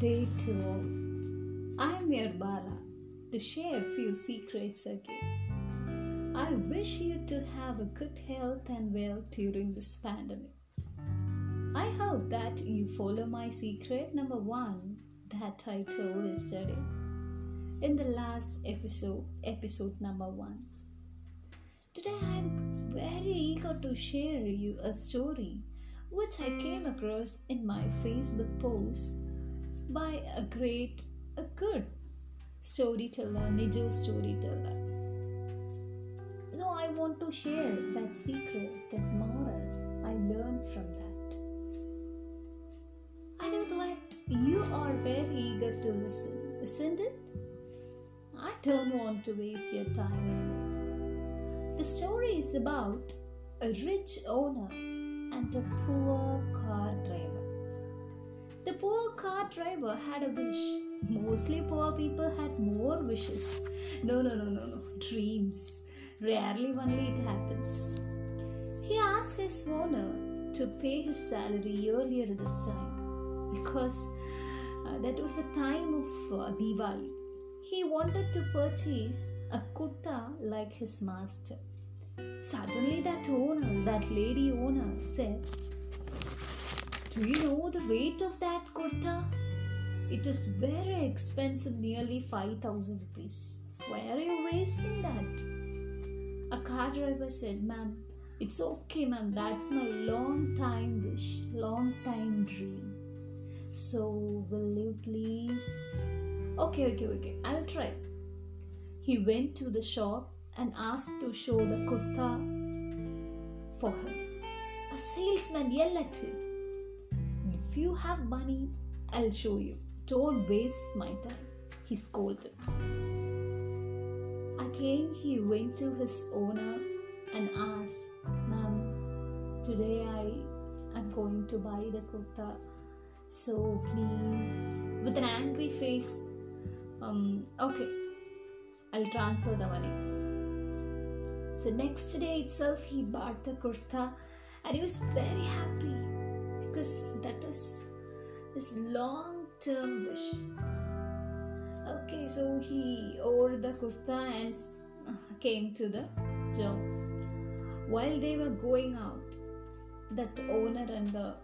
to all. I'm your Bala to share a few secrets again. I wish you to have a good health and wealth during this pandemic. I hope that you follow my secret number one that I told yesterday in the last episode, episode number one. Today I am very eager to share you a story which I came across in my Facebook post by a great, a good storyteller, Nijo storyteller. So I want to share that secret, that moral I learned from that. I know that you are very eager to listen, isn't it? I don't want to waste your time. The story is about a rich owner and a poor car driver. The poor car driver had a wish. Mostly poor people had more wishes. No, no, no, no, no. Dreams. Rarely only it happens. He asked his owner to pay his salary earlier this time because uh, that was the time of uh, Diwali. He wanted to purchase a kurta like his master. Suddenly, that owner, that lady owner, said, Do you know the weight of that kurta? It is very expensive, nearly 5000 rupees. Why are you wasting that? A car driver said, Ma'am, it's okay, ma'am. That's my long time wish, long time dream. So, will you please? Okay, okay, okay. I'll try. He went to the shop and asked to show the kurta for him. A salesman yelled at him, If you have money, I'll show you. Don't waste my time, he scolded. Again, he went to his owner and asked, Ma'am, today I am going to buy the kurta. So please, with an angry face, um, okay, I'll transfer the money. So next day itself, he bought the kurta and he was very happy because that is his long term wish. Okay, so he wore the kurta and came to the job. While they were going out, that owner and the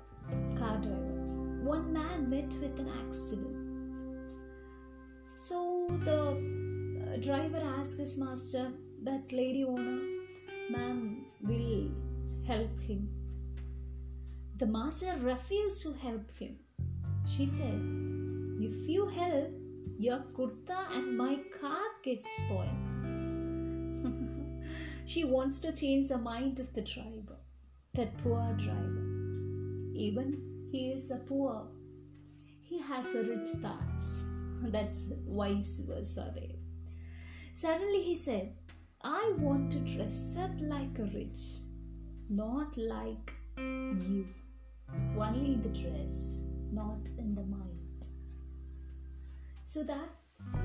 car driver, one man met with an accident. So the uh, driver asked his master, that lady owner, ma'am, will help him. The master refused to help him. She said, If you help, your kurta and my car gets spoiled. she wants to change the mind of the driver, that poor driver. Even he is a poor, he has a rich thoughts. That's vice versa there. Suddenly he said, I want to dress up like a rich, not like you. Only in the dress, not in the mind. So that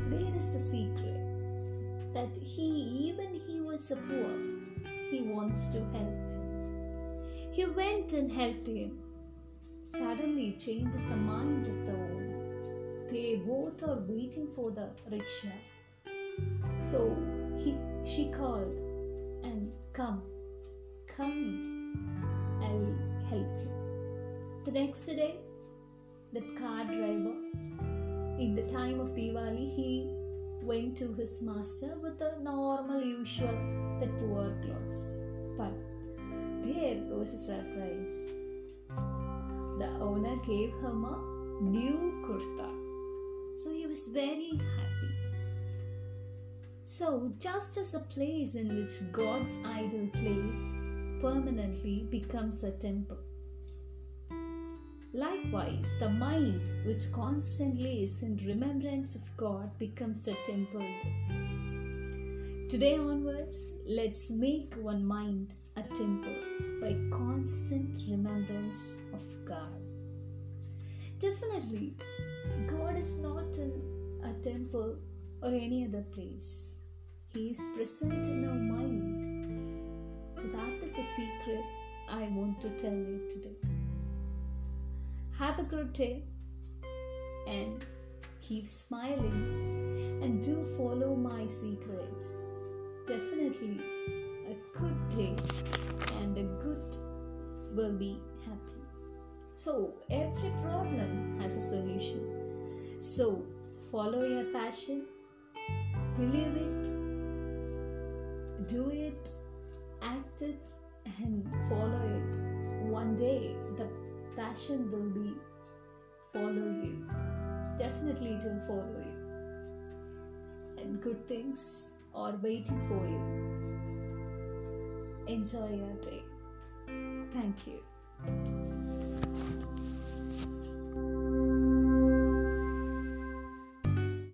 there is the secret that he, even he was a poor, he wants to help him. He went and helped him. Suddenly changes the mind of the owner. They both are waiting for the rickshaw. So he she called and come, come, I'll help you. The next day, that car driver, in the time of Diwali, he went to his master with the normal, usual, the poor clothes. But there was a surprise. The owner gave him a new kurta. So he was very happy. So, just as a place in which God's idol placed permanently becomes a temple, likewise, the mind which constantly is in remembrance of God becomes a temple. Today onwards, let's make one mind a temple by constant remembrance of God. Definitely, God is not in a temple or any other place. He is present in our mind. So, that is a secret I want to tell you today. Have a good day and keep smiling, and do follow my secrets. Definitely a good day and a good will be happy. So, every problem has a solution. So, follow your passion, believe it, do it, act it, and follow it. One day, the passion will be follow you. Definitely, it will follow you. And good things are waiting for you. Enjoy your day. Thank you.